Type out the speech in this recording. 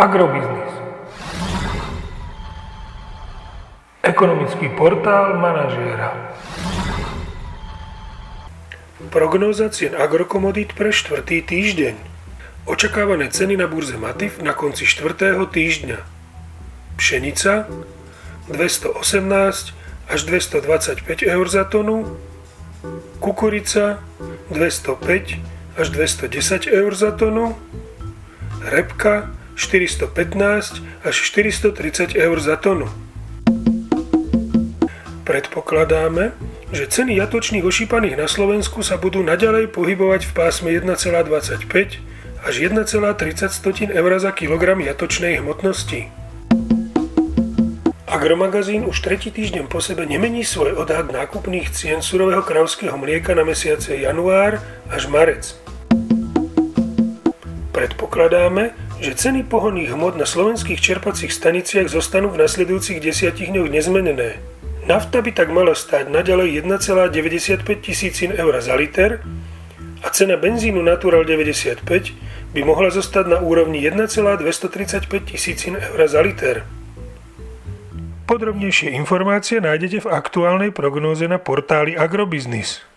Agrobiznis. Ekonomický portál manažéra. Prognóza cien agrokomodít pre štvrtý týždeň. Očakávané ceny na burze Matif na konci štvrtého týždňa. Pšenica 218 až 225 eur za tonu, kukurica 205 až 210 eur za tonu, repka 415 až 430 eur za tonu. Predpokladáme, že ceny jatočných ošípaných na Slovensku sa budú naďalej pohybovať v pásme 1,25 až 1,30 eur za kilogram jatočnej hmotnosti. Agromagazín už tretí týždeň po sebe nemení svoj odhad nákupných cien surového kravského mlieka na mesiace január až marec. Predpokladáme, že ceny pohonných hmot na slovenských čerpacích staniciach zostanú v nasledujúcich desiatich dňoch nezmenené. Nafta by tak mala stáť naďalej 1,95 tisícin eur za liter a cena benzínu Natural 95 by mohla zostať na úrovni 1,235 tisícin eur za liter. Podrobnejšie informácie nájdete v aktuálnej prognóze na portáli Agrobiznis.